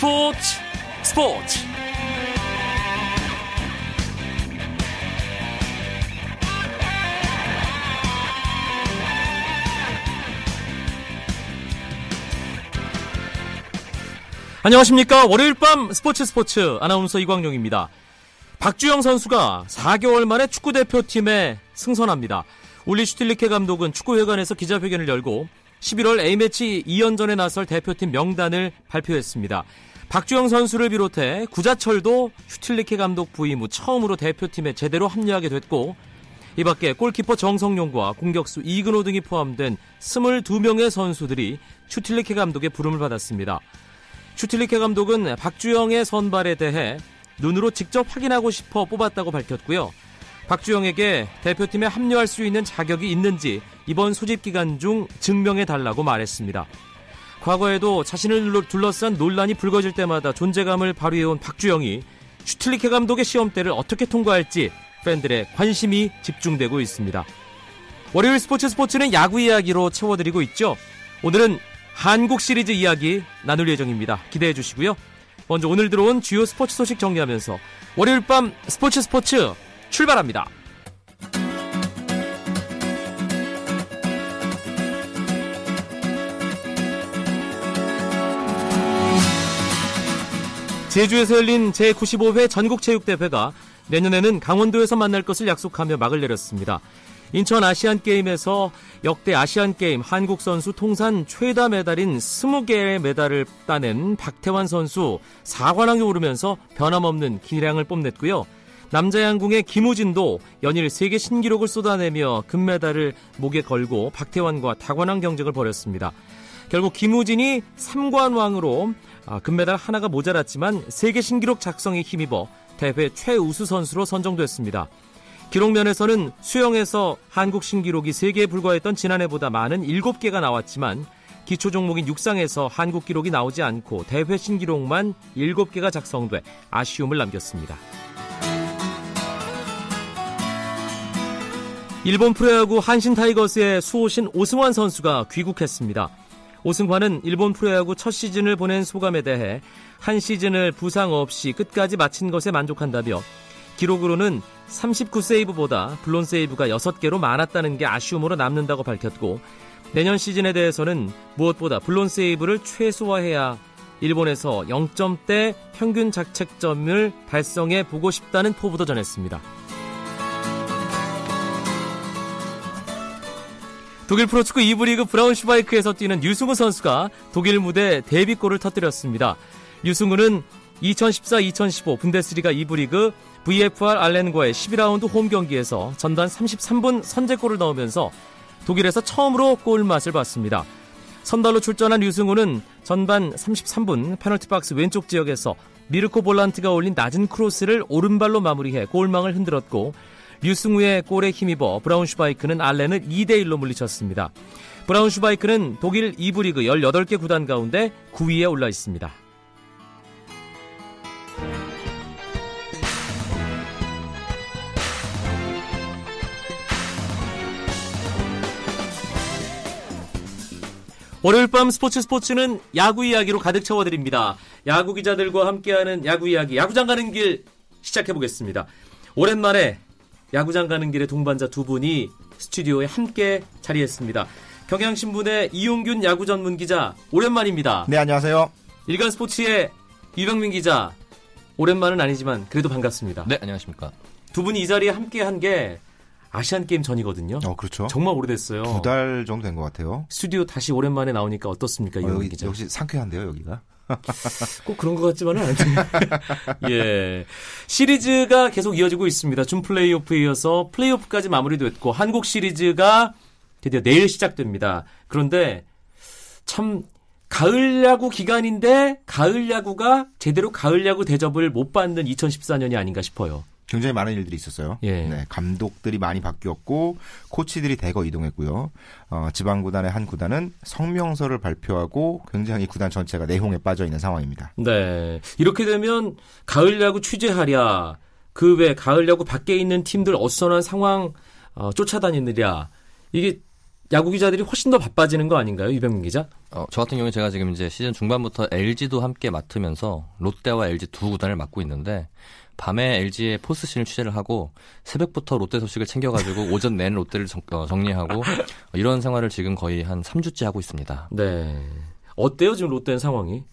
스포츠 스포츠. 안녕하십니까. 월요일 밤 스포츠 스포츠. 아나운서 이광용입니다. 박주영 선수가 4개월 만에 축구대표팀에 승선합니다. 울리 슈틸리케 감독은 축구회관에서 기자회견을 열고 11월 A매치 2연전에 나설 대표팀 명단을 발표했습니다. 박주영 선수를 비롯해 구자철도 슈틸리케 감독 부임 후 처음으로 대표팀에 제대로 합류하게 됐고 이 밖에 골키퍼 정성용과 공격수 이근호 등이 포함된 22명의 선수들이 슈틸리케 감독의 부름을 받았습니다. 슈틸리케 감독은 박주영의 선발에 대해 눈으로 직접 확인하고 싶어 뽑았다고 밝혔고요. 박주영에게 대표팀에 합류할 수 있는 자격이 있는지 이번 소집 기간 중 증명해 달라고 말했습니다. 과거에도 자신을 둘러싼 논란이 불거질 때마다 존재감을 발휘해온 박주영이 슈틸리케 감독의 시험대를 어떻게 통과할지 팬들의 관심이 집중되고 있습니다. 월요일 스포츠 스포츠는 야구 이야기로 채워드리고 있죠. 오늘은 한국 시리즈 이야기 나눌 예정입니다. 기대해 주시고요. 먼저 오늘 들어온 주요 스포츠 소식 정리하면서 월요일 밤 스포츠 스포츠 출발합니다. 제주에서 열린 제95회 전국체육대회가 내년에는 강원도에서 만날 것을 약속하며 막을 내렸습니다. 인천 아시안게임에서 역대 아시안게임 한국 선수 통산 최다 메달인 20개의 메달을 따낸 박태환 선수 4관왕에 오르면서 변함없는 기량을 뽐냈고요. 남자 양궁의 김우진도 연일 세계 신기록을 쏟아내며 금메달을 목에 걸고 박태환과 다관왕 경쟁을 벌였습니다. 결국 김우진이 3관왕으로 아, 금메달 하나가 모자랐지만 세계 신기록 작성에 힘입어 대회 최우수 선수로 선정됐습니다. 기록면에서는 수영에서 한국 신기록이 3개에 불과했던 지난해보다 많은 7개가 나왔지만 기초 종목인 육상에서 한국 기록이 나오지 않고 대회 신기록만 7개가 작성돼 아쉬움을 남겼습니다. 일본 프로야구 한신 타이거스의 수호신 오승환 선수가 귀국했습니다. 오승환은 일본 프로야구 첫 시즌을 보낸 소감에 대해 한 시즌을 부상 없이 끝까지 마친 것에 만족한다며 기록으로는 39세이브보다 블론 세이브가 6개로 많았다는 게 아쉬움으로 남는다고 밝혔고 내년 시즌에 대해서는 무엇보다 블론 세이브를 최소화해야 일본에서 0점대 평균 자책점을 달성해 보고 싶다는 포부도 전했습니다. 독일 프로축구 2부 리그 브라운슈바이크에서 뛰는 류승우 선수가 독일 무대 데뷔골을 터뜨렸습니다. 류승우는 2014-2015 분데스리가 2부 리그 VfR 알렌과의 12라운드 홈 경기에서 전반 33분 선제골을 넣으면서 독일에서 처음으로 골맛을 봤습니다. 선발로 출전한 류승우는 전반 33분 페널티 박스 왼쪽 지역에서 미르코 볼란트가 올린 낮은 크로스를 오른발로 마무리해 골망을 흔들었고 류승우의 골에 힘입어 브라운슈바이크는 알렌을 2대1로 물리쳤습니다. 브라운슈바이크는 독일 2부 리그 18개 구단 가운데 9위에 올라 있습니다. 월요일 밤 스포츠 스포츠는 야구 이야기로 가득 채워드립니다. 야구 기자들과 함께하는 야구 이야기, 야구장 가는 길 시작해보겠습니다. 오랜만에 야구장 가는 길의 동반자 두 분이 스튜디오에 함께 자리했습니다. 경향신문의 이용균 야구 전문 기자 오랜만입니다. 네 안녕하세요. 일간 스포츠의 유병민 기자 오랜만은 아니지만 그래도 반갑습니다. 네 안녕하십니까. 두 분이 이 자리에 함께 한 게 아시안 게임 전이거든요. 어 그렇죠. 정말 오래됐어요. 두 달 정도 된 것 같아요. 스튜디오 다시 오랜만에 나오니까 어떻습니까, 어, 이용균 여기 기자? 역시 상쾌한데요 여기가. 꼭 그런 것 같지만은 않네요. 예. 시리즈가 계속 이어지고 있습니다. 준 플레이오프에 이어서 플레이오프까지 마무리됐고, 한국 시리즈가 드디어 내일 시작됩니다. 그런데 참, 가을 야구 기간인데, 가을 야구가 제대로 가을 야구 대접을 못 받는 2014년이 아닌가 싶어요. 굉장히 많은 일들이 있었어요. 예. 네, 감독들이 많이 바뀌었고 코치들이 대거 이동했고요. 어, 지방 구단의 한 구단은 성명서를 발표하고 굉장히 구단 전체가 내홍에 빠져 있는 상황입니다. 네. 이렇게 되면 가을 야구 취재하랴, 그 외 가을 야구 밖에 있는 팀들 어수선한 상황 어, 쫓아다니느랴, 이게 야구 기자들이 훨씬 더 바빠지는 거 아닌가요, 유병민 기자? 어, 저 같은 경우에 제가 지금 이제 시즌 중반부터 LG도 함께 맡으면서 롯데와 LG 두 구단을 맡고 있는데 밤에 LG의 포스신을 취재를 하고 새벽부터 롯데 소식을 챙겨가지고 오전 내내 롯데를 정, 어, 정리하고 이런 생활을 지금 거의 한 3주째 하고 있습니다. 네. 어때요, 지금 롯데는 상황이?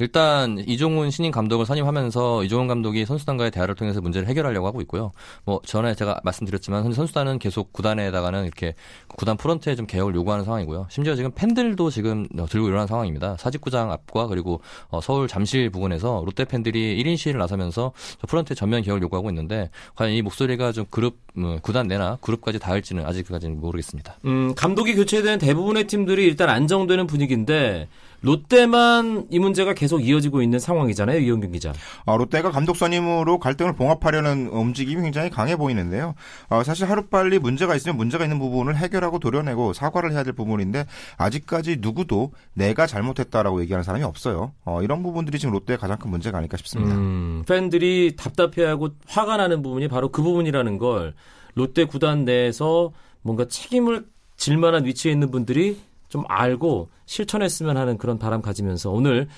일단 이종훈 신인 감독을 선임하면서 이종훈 감독이 선수단과의 대화를 통해서 문제를 해결하려고 하고 있고요. 뭐 전에 제가 말씀드렸지만 선수단은 계속 구단에다가는 이렇게 구단 프런트에 좀 개혁을 요구하는 상황이고요. 심지어 지금 팬들도 지금 들고 일어난 상황입니다. 사직구장 앞과 그리고 어, 서울 잠실 부근에서 롯데 팬들이 1인 시위를 나서면서 프런트에 전면 개혁을 요구하고 있는데 과연 이 목소리가 좀 그룹 음, 구단 내나 그룹까지 닿을지는 아직까지는 모르겠습니다. 음, 감독이 교체된 대부분의 팀들이 일단 안정되는 분위기인데 롯데만 이 문제가 계속 이어지고 있는 상황이잖아요, 이영균 기자. 어, 롯데가 감독 선임으로 갈등을 봉합하려는 움직임이 굉장히 강해 보이는데요. 어, 사실 하루빨리 문제가 있으면 문제가 있는 부분을 해결하고 도려내고 사과를 해야 될 부분인데 아직까지 누구도 내가 잘못했다라고 얘기하는 사람이 없어요. 어, 이런 부분들이 지금 롯데의 가장 큰 문제가 아닐까 싶습니다. 음, 팬들이 답답해하고 화가 나는 부분이 바로 그 부분이라는 걸 롯데 구단 내에서 뭔가 책임을 질 만한 위치에 있는 분들이 좀 알고 실천했으면 하는 그런 바람 가지면서 오늘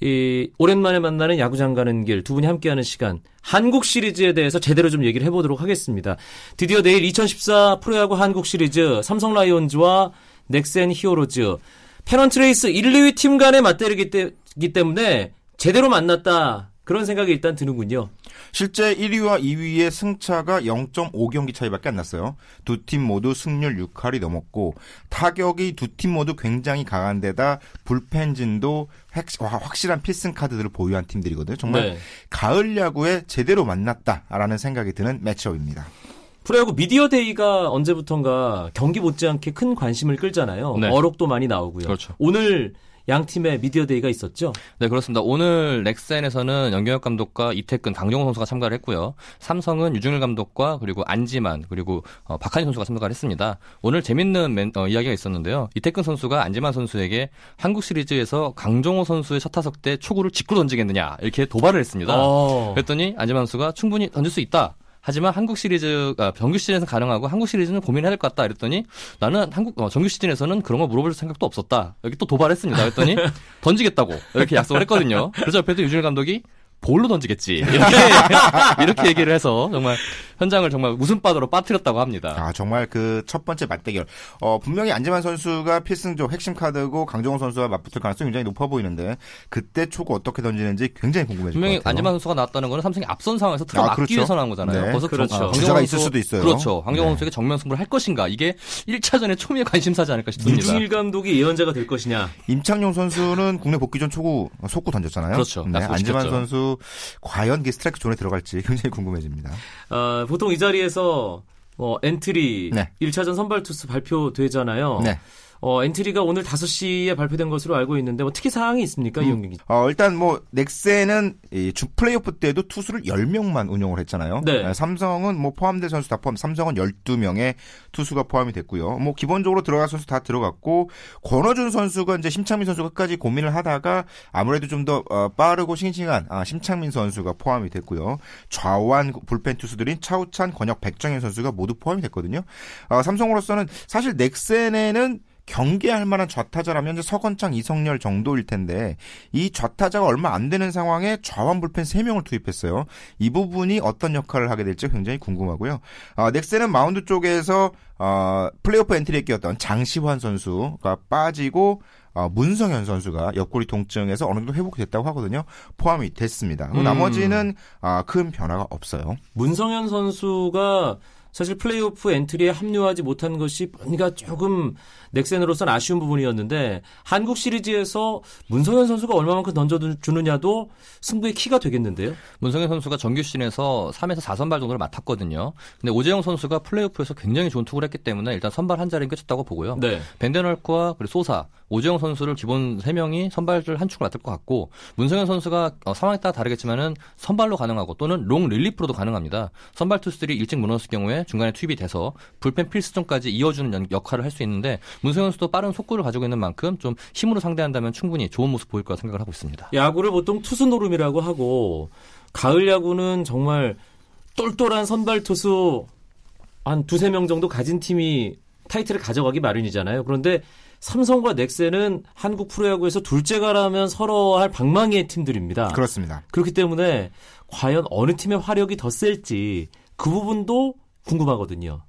이 오랜만에 만나는 야구장 가는 길 두 분이 함께하는 시간 한국 시리즈에 대해서 제대로 좀 얘기를 해보도록 하겠습니다. 드디어 내일 2014 프로야구 한국 시리즈 삼성 라이온즈와 넥센 히어로즈 페넌트 레이스 1, 2위 팀 간의 맞대결이기 때문에 제대로 만났다 그런 생각이 일단 드는군요. 실제 1위와 2위의 승차가 0.5경기 차이밖에 안 났어요. 두 팀 모두 승률 6할이 넘었고 타격이 두 팀 모두 굉장히 강한 데다 불펜진도 확실한 필승 카드들을 보유한 팀들이거든요. 정말 네. 가을 야구에 제대로 만났다라는 생각이 드는 매치업입니다. 프로야구 미디어 데이가 언제부턴가 경기 못지않게 큰 관심을 끌잖아요. 네. 어록도 많이 나오고요. 그렇죠. 오늘 양 팀의 미디어 데이가 있었죠? 네, 그렇습니다. 오늘 넥센에서는 염경엽 감독과 이택근, 강정호 선수가 참가를 했고요. 삼성은 류중일 감독과 그리고 안지만 그리고 어, 박한이 선수가 참가를 했습니다. 오늘 재밌는 맨, 어, 이야기가 있었는데요. 이택근 선수가 안지만 선수에게 한국 시리즈에서 강정호 선수의 첫 타석 때 초구를 직구 던지겠느냐 이렇게 도발을 했습니다. 어. 그랬더니 안지만 선수가 충분히 던질 수 있다. 하지만 한국 시리즈가 정규 시즌에서 가능하고 한국 시리즈는 고민해야 될 것 같다 이랬더니 나는 한국 어, 정규 시즌에서는 그런 거 물어볼 생각도 없었다. 여기 또 도발했습니다. 그랬더니 던지겠다고 이렇게 약속을 했거든요. 그래서 옆에서 유준일 감독이 볼로 던지겠지. 이렇게, 이렇게 얘기를 해서 정말 현장을 정말 웃음바다로 빠뜨렸다고 합니다. 아, 정말 그 첫 번째 맞대결. 어, 분명히 안재만 선수가 필승조 핵심 카드고 강정호 선수와 맞붙을 가능성이 굉장히 높아 보이는데 그때 초구 어떻게 던지는지 굉장히 궁금해질 분명히 안재만 선수가 나왔다는 거는 삼성이 앞선 상황에서 들어맞기 아, 그렇죠. 위해서 나온 거잖아요. 네. 그래서 그렇죠. 아, 주자가 있을 수도 있어요. 그렇죠. 강정호 네. 선수에게 정면 승부를 할 것인가. 이게 1차전에 초미의 관심사지 않을까 싶습니다. 류중일 감독이 예언자가 될 것이냐. 임창용 선수는 국내 복귀 전 초구 속구 던졌잖아요. 그렇죠. 네. 안지만 선수 과연 그 스트라이크 존에 들어갈지 굉장히 궁금해집니다. 어, 보통 이 자리에서 뭐 엔트리 네. 1차전 선발 투수 발표되잖아요. 네. 어, 엔트리가 오늘 5시에 발표된 것으로 알고 있는데 뭐 특이 사항이 있습니까? 음. 이용기 어, 일단 뭐 넥센은 이주 플레이오프 때도 투수를 10명만 운영을 했잖아요. 네. 네. 삼성은 뭐 포함된 선수 다 포함 삼성은 12명의 투수가 포함이 됐고요. 뭐 기본적으로 들어갈 선수 다 들어갔고 권호준 선수가 이제 심창민 선수 끝까지 고민을 하다가 아무래도 좀더 어, 빠르고 싱싱한 아, 심창민 선수가 포함이 됐고요. 좌완 불펜 투수들인 차우찬, 권혁, 백정현 선수가 모두 포함이 됐거든요. 어, 삼성으로서는 사실 넥센에는 경계할 만한 좌타자라면 서건창, 이성열 정도일 텐데 이 좌타자가 얼마 안 되는 상황에 좌완 불펜 3명을 투입했어요. 이 부분이 어떤 역할을 하게 될지 굉장히 궁금하고요. 어, 넥센은 마운드 쪽에서 어, 플레이오프 엔트리에 끼었던 장시환 선수가 빠지고 어, 문성현 선수가 옆구리 통증에서 어느 정도 회복이 됐다고 하거든요. 포함이 됐습니다. 음. 나머지는 아, 큰 변화가 없어요. 문성현 선수가 사실 플레이오프 엔트리에 합류하지 못한 것이 뭔가 조금 넥센으로서는 아쉬운 부분이었는데 한국 시리즈에서 문성현 선수가 얼마만큼 던져주느냐도 승부의 키가 되겠는데요. 문성현 선수가 정규 시즌에서 3에서 4선발 정도를 맡았거든요. 근데 오재영 선수가 플레이오프에서 굉장히 좋은 투구를 했기 때문에 일단 선발 한 자리는 꿰찼다고 보고요. 네. 밴덴헐크와 그리고 소사, 오재영 선수를 기본 3명이 선발을 한 축을 맡을 것 같고 문성현 선수가 어, 상황에 따라 다르겠지만은 선발로 가능하고 또는 롱 릴리프로도 가능합니다. 선발 투수들이 일찍 무너졌을 경우에 중간에 투입이 돼서 불펜 필승조까지 이어주는 역할을 할 수 있는데 문성현 선수도 빠른 속구를 가지고 있는 만큼 좀 힘으로 상대한다면 충분히 좋은 모습 보일 거라 생각을 하고 있습니다. 야구를 보통 투수 노름이라고 하고 가을 야구는 정말 똘똘한 선발 투수 한 두세 명 정도 가진 팀이 타이틀을 가져가기 마련이잖아요. 그런데 삼성과 넥센은 한국 프로야구에서 둘째가라면 서로 할 방망이의 팀들입니다. 그렇습니다. 그렇기 때문에 과연 어느 팀의 화력이 더 셀지 그 부분도 궁금하거든요.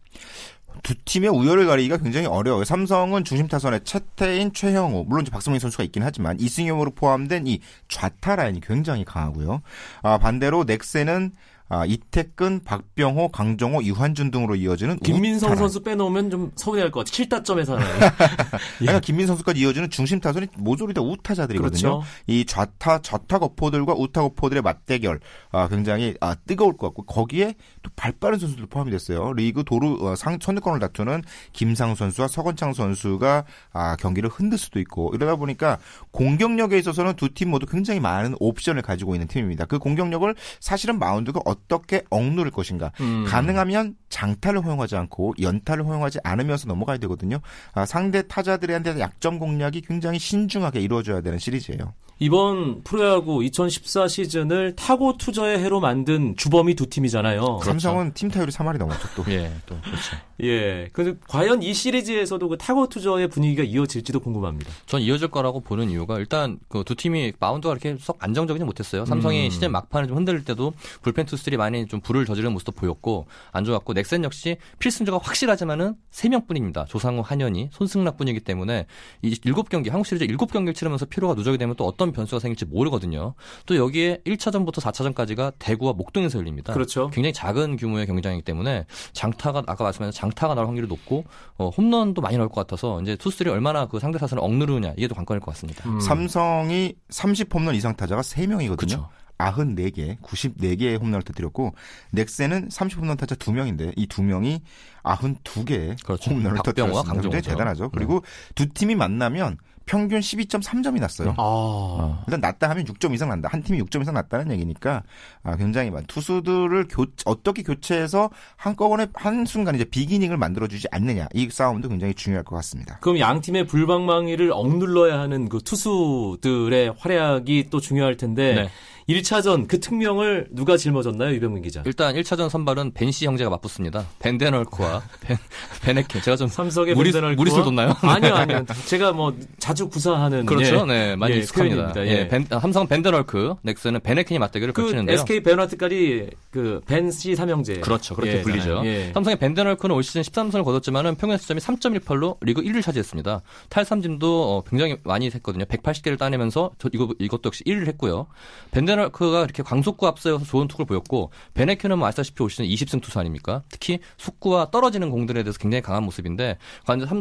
두 팀의 우열을 가리기가 굉장히 어려워요. 삼성은 중심 타선에 최태인, 최형우, 물론 이제 박성민 선수가 있긴 하지만 이승엽으로 포함된 이 좌타 라인이 굉장히 강하고요. 아, 반대로 넥센은 아, 이태근, 박병호, 강정호, 유한준 등으로 이어지는 김민성 우타란. 선수 빼놓으면 좀 서운해할 것 같아요. 7타점에서 하나요. 그러니까 김민성 선수까지 이어지는 중심 타선이 모조리 다 우타자들이거든요. 그렇죠. 이 좌타, 좌타 거포들과 우타 거포들의 맞대결 아, 굉장히 아, 뜨거울 것 같고 거기에 또 발빠른 선수들 포함이 됐어요. 리그 도루 어, 상 선두권을 다투는 김상 선수와 서건창 선수가 아, 경기를 흔들 수도 있고 이러다 보니까 공격력에 있어서는 두 팀 모두 굉장히 많은 옵션을 가지고 있는 팀입니다. 그 공격력을 사실은 마운드가 어 떻게 억누를 것인가. 음. 가능하면 장타를 허용하지 않고 연타를 허용하지 않으면서 넘어가야 되거든요. 아, 상대 타자들에 대한 약점 공략이 굉장히 신중하게 이루어져야 되는 시리즈예요. 이번 프로야구 2014 시즌을 타고 투자의 해로 만든 주범이 두 팀이잖아요. 그렇죠. 삼성은 팀 타율이 3할이 넘었죠, 또. 예, 또, 그렇죠. 예. 그 과연 이 시리즈에서도 그 타고 투자의 분위기가 이어질지도 궁금합니다. 전 이어질 거라고 보는 이유가 일단 그 두 팀이 마운드가 이렇게 썩 안정적이지 못했어요. 삼성이 음. 시즌 막판을 좀 흔들릴 때도 불펜 투수들이 많이 좀 불을 저지르는 모습도 보였고 안 좋았고 넥센 역시 필승조가 확실하지만은 3 명뿐입니다. 조상우, 한현희, 손승락뿐이기 때문에 이 7경기 한국 시리즈 7경기를 치르면서 피로가 누적이 되면 또 어떤 어떤 변수가 생길지 모르거든요. 또 여기에 1차전부터 4차전까지가 대구와 목동에서 열립니다. 그렇죠. 굉장히 작은 규모의 경기장이기 때문에 장타가 아까 말씀하신 장타가 나올 확률이 높고 어, 홈런도 많이 나올 것 같아서 이제 투수들이 얼마나 그 상대 타선을 억누르냐 이게 또 관건일 것 같습니다. 음. 삼성이 30 홈런 이상 타자가 3명이거든요. 그렇죠. 94개, 94개의 홈런을 터뜨렸고 넥센은 30홈런 타자 2명인데 이 2명이 92개의 그렇죠. 홈런을 터뜨렸습니다. 굉장히 대단하죠. 네. 그리고 두 팀이 만나면 평균 12.3점이 났어요. 아. 어. 일단 낮다 하면 6점 이상 난다. 한 팀이 6점 이상 났다는 얘기니까 아, 굉장히 많. 투수들을 교, 어떻게 교체해서 한꺼번에 한 순간 이제 비기닝을 만들어주지 않느냐 이 싸움도 굉장히 중요할 것 같습니다. 그럼 양 팀의 불방망이를 억눌러야 하는 그 투수들의 활약이 또 중요할 텐데. 네. 1차전 그 특명을 누가 짊어졌나요, 유병민 기자? 일단 1차전 선발은 벤시 형제가 맞붙습니다. 벤데널크와 벤, 베네켄. 제가 좀 삼성의 무리, 무리수 뒀나요? 아니요, 아니요. 제가 뭐 자주 구사하는 그렇죠. 예, 네, 많이 예, 익숙합니다. 예. 예. 벤, 삼성 밴덴헐크, 넥센은 밴헤켄이 맞대결을 그 펼치는데요. SK 밴와트까지 그 밴씨 삼형제. 그렇죠. 그렇게 예, 불리죠. 예. 삼성의 밴덴헐크는 올 시즌 13승을 거뒀지만은 평균 자책점이 3.18로 리그 1위를 차지했습니다. 탈삼진도 어, 굉장히 많이 했거든요. 180개를 따내면서 저, 이거 이것도 역시 1위를 했고요. 밴덴 밴덴헐크가 이렇게 광속구 앞서서 좋은 투구를 보였고 밴헤켄은 뭐 아시다시피 올 시즌 20승 투수 아닙니까? 특히 속구와 떨어지는 공들에 대해서 굉장히 강한 모습인데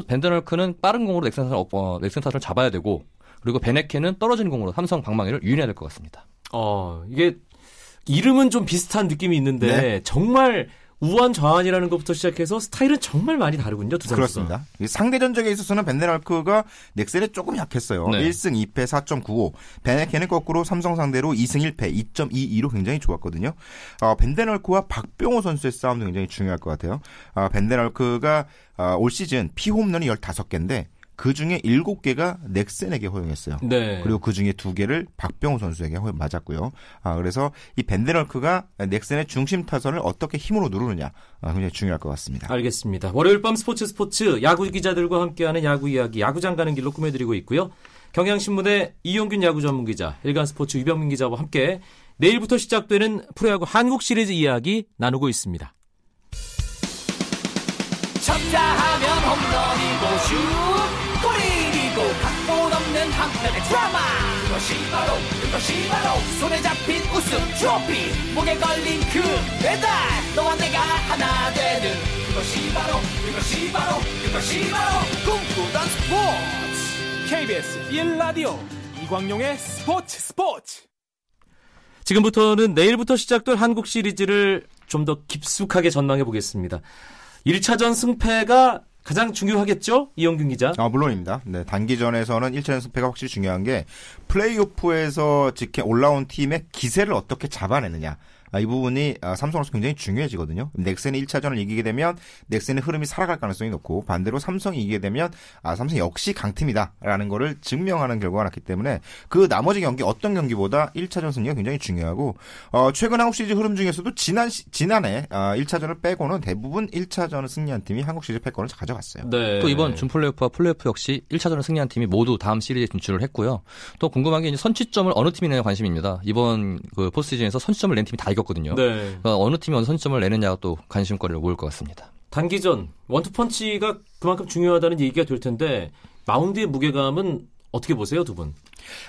벤데널크는 빠른 공으로 넥센 타를 어, 넥센 타를 잡아야 되고 그리고 베네케는 떨어지는 공으로 삼성 방망이를 유인해야 될 것 같습니다. 어 이게 이름은 좀 비슷한 느낌이 있는데 네. 정말 우한 좌완이라는 것부터 시작해서 스타일은 정말 많이 다르군요. 두 선수. 그렇습니다. 상대 전적에 있어서는 벤데랄크가 넥셀에 조금 약했어요. 네. 1승 2패 4.95. 베네켄은 거꾸로 삼성 상대로 2승 1패 2.22로 굉장히 좋았거든요. 어, 벤데랄크와 박병호 선수의 싸움도 굉장히 중요할 것 같아요. 어, 벤데랄크가 어, 올 시즌 피홈런이 15개인데 그 중에 7개가 넥센에게 허용했어요. 네. 그리고 그 중에 2개를 박병호 선수에게 허용 맞았고요. 아, 그래서 이 벤데널크가 넥센의 중심 타선을 어떻게 힘으로 누르느냐 아, 굉장히 중요할 것 같습니다. 알겠습니다. 월요일 밤 스포츠 스포츠 야구 기자들과 함께하는 야구 이야기 야구장 가는 길로 꾸며드리고 있고요. 경향신문의 이용균 야구 전문 기자, 일간 스포츠 유병민 기자와 함께 내일부터 시작되는 프로야구 한국 시리즈 이야기 나누고 있습니다. 쳤다 하면 홈런이고 슛 한편의 드라마. 그것이 바로 그것이 바로 손에 잡힌 우승 트로피. 목에 걸린 그 배달 너와 내가 하나 되는. 그것이 바로 그것이 바로 그것이 바로 꿈꾸던 스포츠. KBS 1라디오 이광용의 스포츠 스포츠. 지금부터는 내일부터 시작될 한국 시리즈를 좀 더 깊숙하게 전망해 보겠습니다. 1차전 승패가 가장 중요하겠죠? 이영균 기자. 아, 물론입니다. 네, 단기전에서는 1차전 승패가 확실히 중요한 게 플레이오프에서 직행 올라온 팀의 기세를 어떻게 잡아내느냐. 아, 이 부분이 아, 삼성으로서 굉장히 중요해지거든요. 넥센이 1차전을 이기게 되면 넥센의 흐름이 살아갈 가능성이 높고 반대로 삼성이 이기게 되면 아, 삼성 역시 강팀이다라는 거를 증명하는 결과가 났기 때문에 그 나머지 경기 어떤 경기보다 1차전 승리가 굉장히 중요하고 어, 최근 한국 시리즈 흐름 중에서도 지난 시, 지난해 아, 1차전을 빼고는 대부분 1차전을 승리한 팀이 한국 시리즈 패권을 가져갔어요. 네. 또 이번 준 플레이오프와 플레이오프 역시 1차전을 승리한 팀이 모두 다음 시리즈에 진출을 했고요. 또 궁금한 게 이제 선취점을 어느 팀이 내냐 관심입니다. 이번 그 포스트시즌에서 선취점을 낸 팀이 다 이겼거든요. 네. 그러니까 어느 팀이 어느 선취점을 내느냐가 또 관심거리를 모을 것 같습니다. 단기전 원투펀치가 그만큼 중요하다는 얘기가 될 텐데 마운드의 무게감은 어떻게 보세요, 두 분?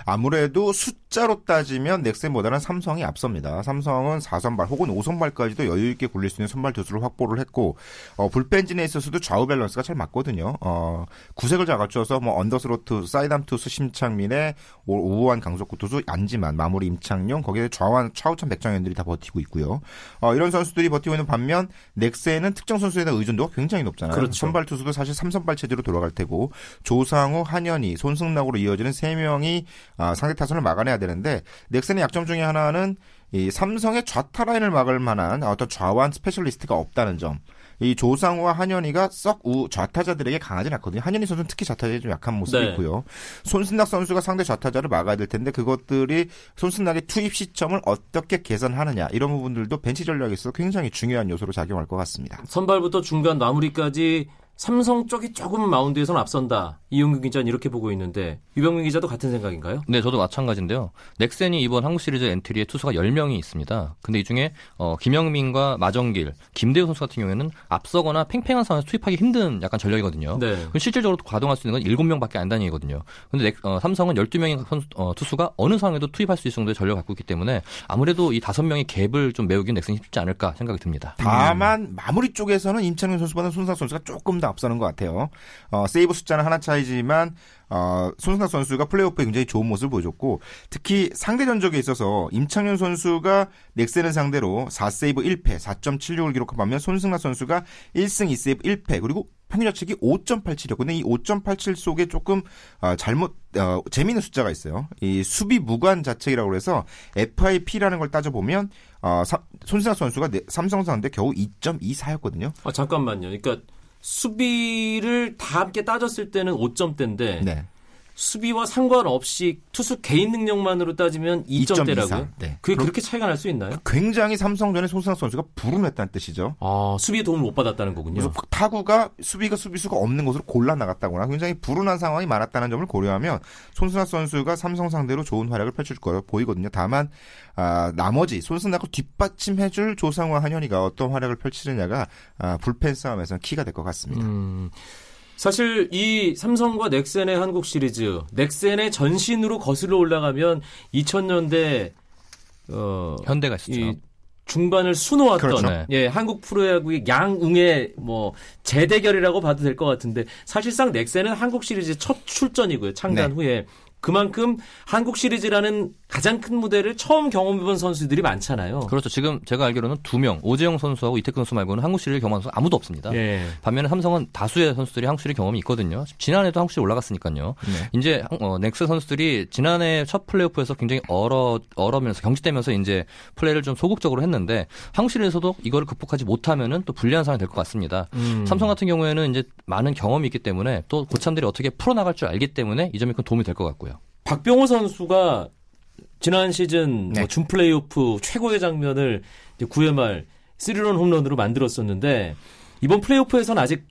아무래도 숫자로 따지면 넥센보다는 삼성이 앞섭니다. 삼성은 4선발 혹은 5선발까지도 여유 있게 굴릴 수 있는 선발 투수를 확보를 했고 어, 불펜진에 있어서도 좌우 밸런스가 잘 맞거든요. 어, 구색을 잘 갖춰서 뭐 언더스로 투, 사이드암 투수 심창민의 우완 강속구 투수 안지만 마무리 임창용 거기에 좌완 차우찬 백정현들이 다 버티고 있고요. 어, 이런 선수들이 버티고 있는 반면 넥센은 특정 선수에 대한 의존도가 굉장히 높잖아요. 그렇죠. 선발 투수도 사실 3선발 체제로 돌아갈 테고 조상우, 한현희, 손승락으로 이어지는 3명이 아, 상대 타선을 막아내야 되는데 넥센의 약점 중에 하나는 이 삼성의 좌타 라인을 막을 만한 어떤 좌완 스페셜리스트가 없다는 점. 이 조상우와 한현희가 썩 우 좌타자들에게 강하진 않거든요. 한현희 선수는 특히 좌타자에 좀 약한 모습이 네. 있고요. 손승락 선수가 상대 좌타자를 막아야 될 텐데 그것들이 손승락의 투입 시점을 어떻게 계산하느냐 이런 부분들도 벤치 전략에서 굉장히 중요한 요소로 작용할 것 같습니다. 선발부터 중간 마무리까지 삼성 쪽이 조금 마운드에서는 앞선다. 이용규 기자는 이렇게 보고 있는데 유병민 기자도 같은 생각인가요? 네, 저도 마찬가지인데요. 넥센이 이번 한국 시리즈 엔트리에 투수가 10명이 있습니다. 근데 이 중에 어, 김영민과 마정길, 김대우 선수 같은 경우에는 앞서거나 팽팽한 상황에서 투입하기 힘든 약간 전력이거든요. 네. 실질적으로 가동할 수 있는 건 7명밖에 안 다니거든요. 근데 넥, 어, 삼성은 12명의 선수, 어, 투수가 어느 상황에도 투입할 수 있을 정도의 전력을 갖고 있기 때문에 아무래도 이 5명의 갭을 좀 메우긴 넥센이 쉽지 않을까 생각이 듭니다. 다만 음. 마무리 쪽에서는 임창용 선수보다 손상 선수가 조금 더 앞서는 것 같아요. 어, 세이브 숫자는 하나 차이지만 어, 손승락 선수가 플레이오프에 굉장히 좋은 모습을 보여줬고 특히 상대 전적에 있어서 임창현 선수가 넥센을 상대로 4세이브 1패 4.76을 기록한 반면 손승락 선수가 1승 2세이브 1패 그리고 평균 자책이 5.87이었고 근데 이 5.87 속에 조금 어, 잘못 어, 재미있는 숫자가 있어요. 이 수비 무관 자책이라고 해서 FIP라는 걸 따져보면 어, 손승락 선수가 삼성 상대 겨우 2.24였거든요. 아 잠깐만요. 그러니까 수비를 다 함께 따졌을 때는 5점대인데 네. 수비와 상관없이 투수 개인 능력만으로 따지면 2점대라고요? 네. 그게 그렇게 차이가 날 수 있나요? 굉장히 삼성전에 손승 선수가 불운했다는 뜻이죠. 아, 수비에 도움을 못 받았다는 거군요. 타구가 수비가 수비수가 없는 곳으로 골라 나갔다거나 굉장히 불운한 상황이 많았다는 점을 고려하면 손승락 선수가 삼성 상대로 좋은 활약을 펼칠 거로 보이거든요. 다만 아, 나머지 손승락을 뒷받침해줄 조상우와 한현희가 어떤 활약을 펼치느냐가 아, 불펜 싸움에서는 키가 될 것 같습니다. 음. 사실 이 삼성과 넥센의 한국 시리즈, 넥센의 전신으로 거슬러 올라가면 2000년대 어 현대가 있었죠. 중반을 수놓았던 그렇죠. 예 한국 프로야구의 양웅의 뭐 재대결이라고 봐도 될 것 같은데 사실상 넥센은 한국 시리즈 첫 출전이고요 창단 네. 후에 그만큼 한국 시리즈라는 가장 큰 무대를 처음 경험해본 선수들이 많잖아요. 그렇죠. 지금 제가 알기로는 두 명, 오재영 선수하고 이태근 선수 말고는 한국 시리즈 경험한 선수 아무도 없습니다. 예. 반면에 삼성은 다수의 선수들이 한국 시리즈 경험이 있거든요. 지난해도 한국 시리즈 올라갔으니까요. 네. 이제 어, 넥스 선수들이 지난해 첫 플레이오프에서 굉장히 얼어 얼어면서 경직되면서 이제 플레이를 좀 소극적으로 했는데 한국 시리즈에서도 이거를 극복하지 못하면은 또 불리한 상황이 될 것 같습니다. 음. 삼성 같은 경우에는 이제 많은 경험이 있기 때문에 또 고참들이 어떻게 풀어나갈 줄 알기 때문에 이 점이 큰 도움이 될 것 같고요. 박병호 선수가 지난 시즌 뭐 네. 뭐 준 플레이오프 최고의 장면을 이제 9회 말 3런 홈런으로 만들었었는데 이번 플레이오프에서는 아직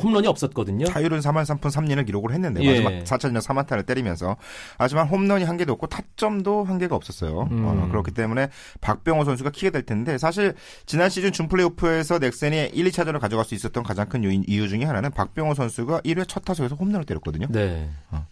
홈런이 없었거든요. 자율은 4만 3푼 3리를 기록을 했는데 예. 마지막 4차전 3안타를 때리면서 하지만 홈런이 한 개도 없고 타점도 한 개가 없었어요. 음. 어, 그렇기 때문에 박병호 선수가 키가 될 텐데 사실 지난 시즌 준 플레이오프에서 넥센이 1, 2차전을 가져갈 수 있었던 가장 큰 이유 중에 하나는 박병호 선수가 1회 첫 타석에서 홈런을 때렸거든요. 네. 어.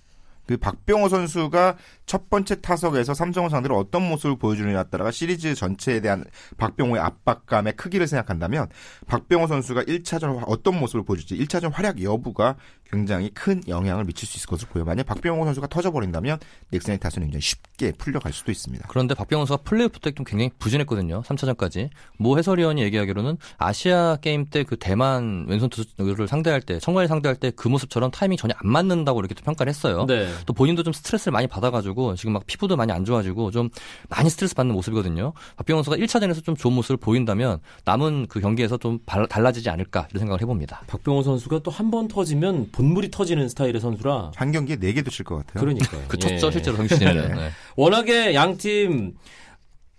그 박병호 선수가 첫 번째 타석에서 삼성을 상대로 어떤 모습을 보여주느냐에 따라가 시리즈 전체에 대한 박병호의 압박감의 크기를 생각한다면 박병호 선수가 1차전 어떤 모습을 보여줄지 1차전 활약 여부가 굉장히 큰 영향을 미칠 수 있을 것으로 보여. 만약 박병호 선수가 터져버린다면 넥센의 타선이 굉장히 쉽게 풀려갈 수도 있습니다. 그런데 박병호 선수가 플레이오프 때 좀 굉장히 부진했거든요. 3차전까지. 모 해설위원이 얘기하기로는 아시안 게임 때 그 대만 왼손 투수를 상대할 때, 천관위를 상대할 때 그 모습처럼 타이밍 전혀 안 맞는다고 이렇게 평가를 했어요. 네. 또 본인도 좀 스트레스를 많이 받아가지고 지금 막 피부도 많이 안 좋아지고 좀 많이 스트레스 받는 모습이거든요. 박병호 선수가 1차전에서 좀 좋은 모습을 보인다면 남은 그 경기에서 좀 달라지지 않을까 이런 생각을 해봅니다. 박병호 선수가 또 한 번 터지면 본물이 터지는 스타일의 선수라 한 경기에 4개도 칠 것 같아요. 그러니까요. 그쳤죠 예. 실제로 정신이는. 네. 워낙에 양팀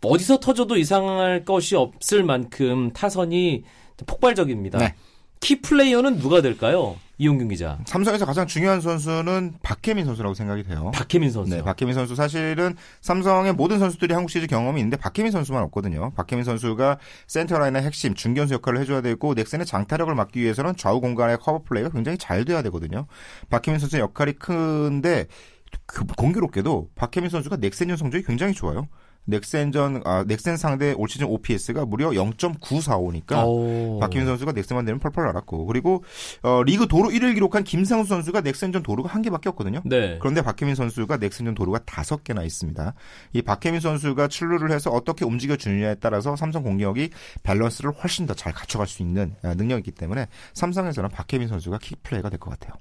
어디서 터져도 이상할 것이 없을 만큼 타선이 폭발적입니다. 네. 키 플레이어는 누가 될까요? 이용균 기자. 삼성에서 가장 중요한 선수는 박혜민 선수라고 생각이 돼요. 박혜민 선수. 네, 박혜민 선수 사실은 삼성의 모든 선수들이 한국 시리즈 경험이 있는데 박해민 선수만 없거든요. 박해민 선수가 센터 라인의 핵심 중견수 역할을 해줘야 되고 넥센의 장타력을 막기 위해서는 좌우 공간의 커버 플레이가 굉장히 잘 돼야 되거든요. 박해민 선수의 역할이 큰데 그 공교롭게도 박해민 선수가 넥센전 성적이 굉장히 좋아요. 넥센전 아 넥센 상대 올 시즌 OPS가 무려 0.945니까 오. 박해민 선수가 넥센만 만나면 펄펄 날았고 그리고 어 리그 도루 1위를 기록한 김상수 선수가 넥센전 도루가 한 개밖에 없거든요. 네. 그런데 박해민 선수가 넥센전 도루가 다섯 개나 있습니다. 이 박해민 선수가 출루를 해서 어떻게 움직여 주느냐에 따라서 삼성 공격이 밸런스를 훨씬 더 잘 갖춰갈 수 있는 아, 능력이기 때문에 삼성에서는 박해민 선수가 key player가 될 것 같아요.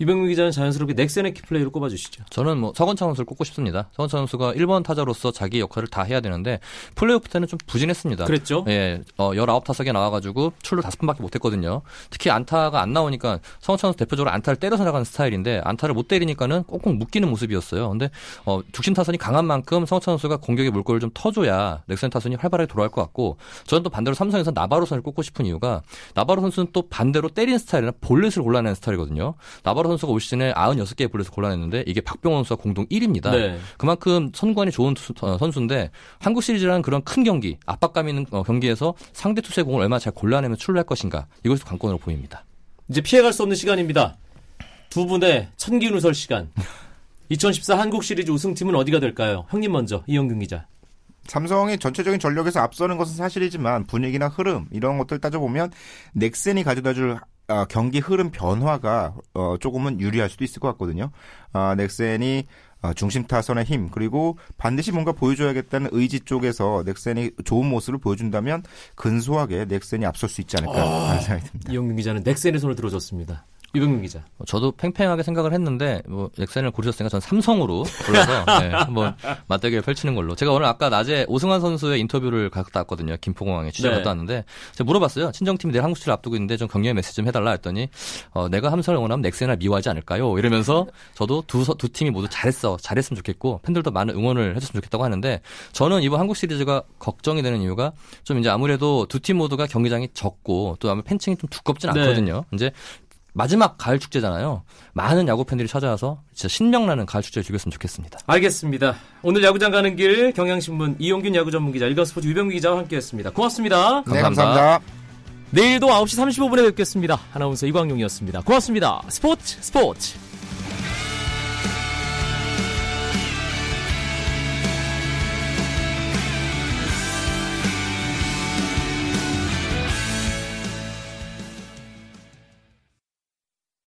이병민 기자는 자연스럽게 넥센의 key player로 꼽아주시죠. 저는 뭐 서건창 선수를 꼽고 싶습니다. 서건창 선수가 1번 타자로서 자기 역할을 다 해야 되는데 플레이오프 때는 좀 부진했습니다. 그랬죠? 예, 어, 19타석에 나와가지고 출루 5번밖에 못했거든요. 특히 안타가 안 나오니까 서건창 선수 대표적으로 안타를 때려서 나가는 스타일인데 안타를 못 때리니까는 꽁꽁 묶이는 모습이었어요. 근데 어, 중심 타선이 강한 만큼 서건창 선수가 공격의 물꼬를 좀 터줘야 넥센 타선이 활발하게 돌아갈 것 같고 저는 또 반대로 삼성에서 나바로 선수를 꼽고 싶은 이유가 나바로 선수는 또 반대로 때리는 스타일이나 볼넷을 골라내는 스타일이거든요. 나바로 선수가 올 시즌에 96개의 볼넷을 골라냈는데 이게 박병호 선수가 공동 1위입니다. 네. 그만큼 선구안이 좋은 투, 어, 선수인데 한국 시리즈라는 그런 큰 경기, 압박감 있는 어, 경기에서 상대 투수의 공을 얼마나 잘 골라내면 출루할 것인가 이것이 관건으로 보입니다. 이제 피해갈 수 없는 시간입니다. 두 분의 천기 누설 시간. 2014 한국 시리즈 우승팀은 어디가 될까요? 형님 먼저 이영균 기자. 삼성이 전체적인 전력에서 앞서는 것은 사실이지만 분위기나 흐름 이런 것들 따져보면 넥센이 가져다줄 어, 경기 흐름 변화가 어, 조금은 유리할 수도 있을 것 같거든요. 아, 넥센이 어, 중심 타선의 힘 그리고 반드시 뭔가 보여줘야겠다는 의지 쪽에서 넥센이 좋은 모습을 보여준다면 근소하게 넥센이 앞설 수 있지 않을까 아, 하는 생각이 듭니다. 이영민 기자는 넥센의 손을 들어줬습니다. 유병민 기자. 뭐 저도 팽팽하게 생각을 했는데 뭐 넥센을 고르셨으니까 전 삼성으로 골라서 네, 한번 맞대결 펼치는 걸로. 제가 오늘 아까 낮에 오승환 선수의 인터뷰를 갔다 왔거든요. 김포공항에 취재 네. 갔다 왔는데 제가 물어봤어요. 친정팀이 내일 한국 시를 앞두고 있는데 좀 격려의 메시지 좀 해달라 했더니 어, 내가 함성을 응원하면 넥센을 미워하지 않을까요? 이러면서 저도 두, 두 팀이 모두 잘했어, 잘했으면 좋겠고 팬들도 많은 응원을 해줬으면 좋겠다고 하는데 저는 이번 한국 시리즈가 걱정이 되는 이유가 좀 이제 아무래도 두 팀 모두가 경기장이 적고 또 아마 팬층이 좀 두껍진 네. 않거든요. 네. 이제 마지막 가을 축제잖아요. 많은 야구 팬들이 찾아와서 진짜 신명나는 가을 축제를 즐겼으면 좋겠습니다. 알겠습니다. 오늘 야구장 가는 길 경향신문 이용균 야구 전문 기자, 일간스포츠 유병규 기자와 함께했습니다. 고맙습니다. 네, 감사합니다. 내일도 9시 35분에 뵙겠습니다. 아나운서 이광용이었습니다. 고맙습니다. 스포츠 스포츠.